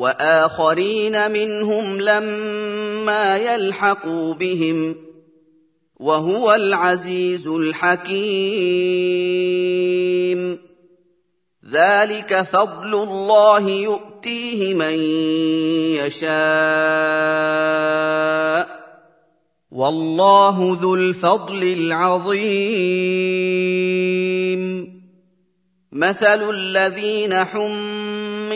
وآخرين منهم لما يلحقوا بهم وهو العزيز الحكيم. ذلك فضل الله يؤتيه من يشاء. والله ذو الفضل العظيم. مثل الذين حملوا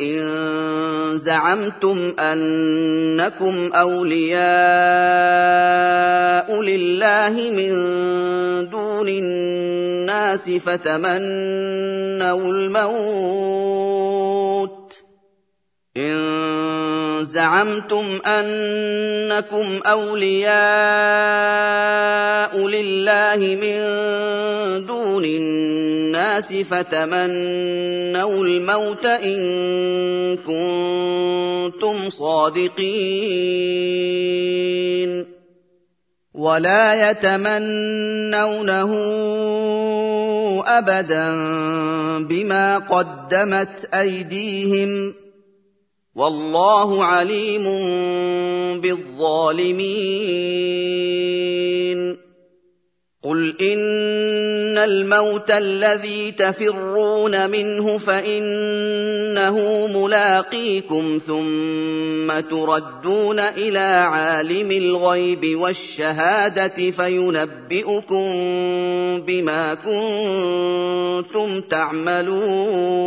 إن زعمتم أنكم أولياء لله من دون الناس فتمنوا الموت إن زعمتم أنكم أولياء لله من دون الناس فتمنوا الموت إن كنتم صادقين ولا يتمنونه أبدا بما قدمت أيديهم والله عليم بالظالمين. قل إن الموت الذي تفرون منه فإنه ملاقيكم ثم تردون إلى عالم الغيب والشهادة فينبئكم بما كنتم تعملون.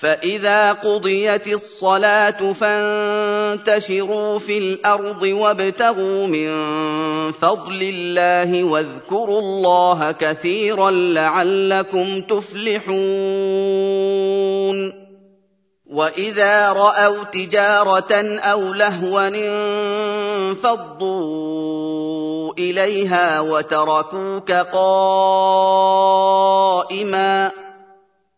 فإذا قضيت الصلاة فانتشروا في الأرض وابتغوا من فضل الله واذكروا الله كثيرا لعلكم تفلحون. وإذا رأوا تجارة أو لهوا انفضوا إليها وتركوك قائما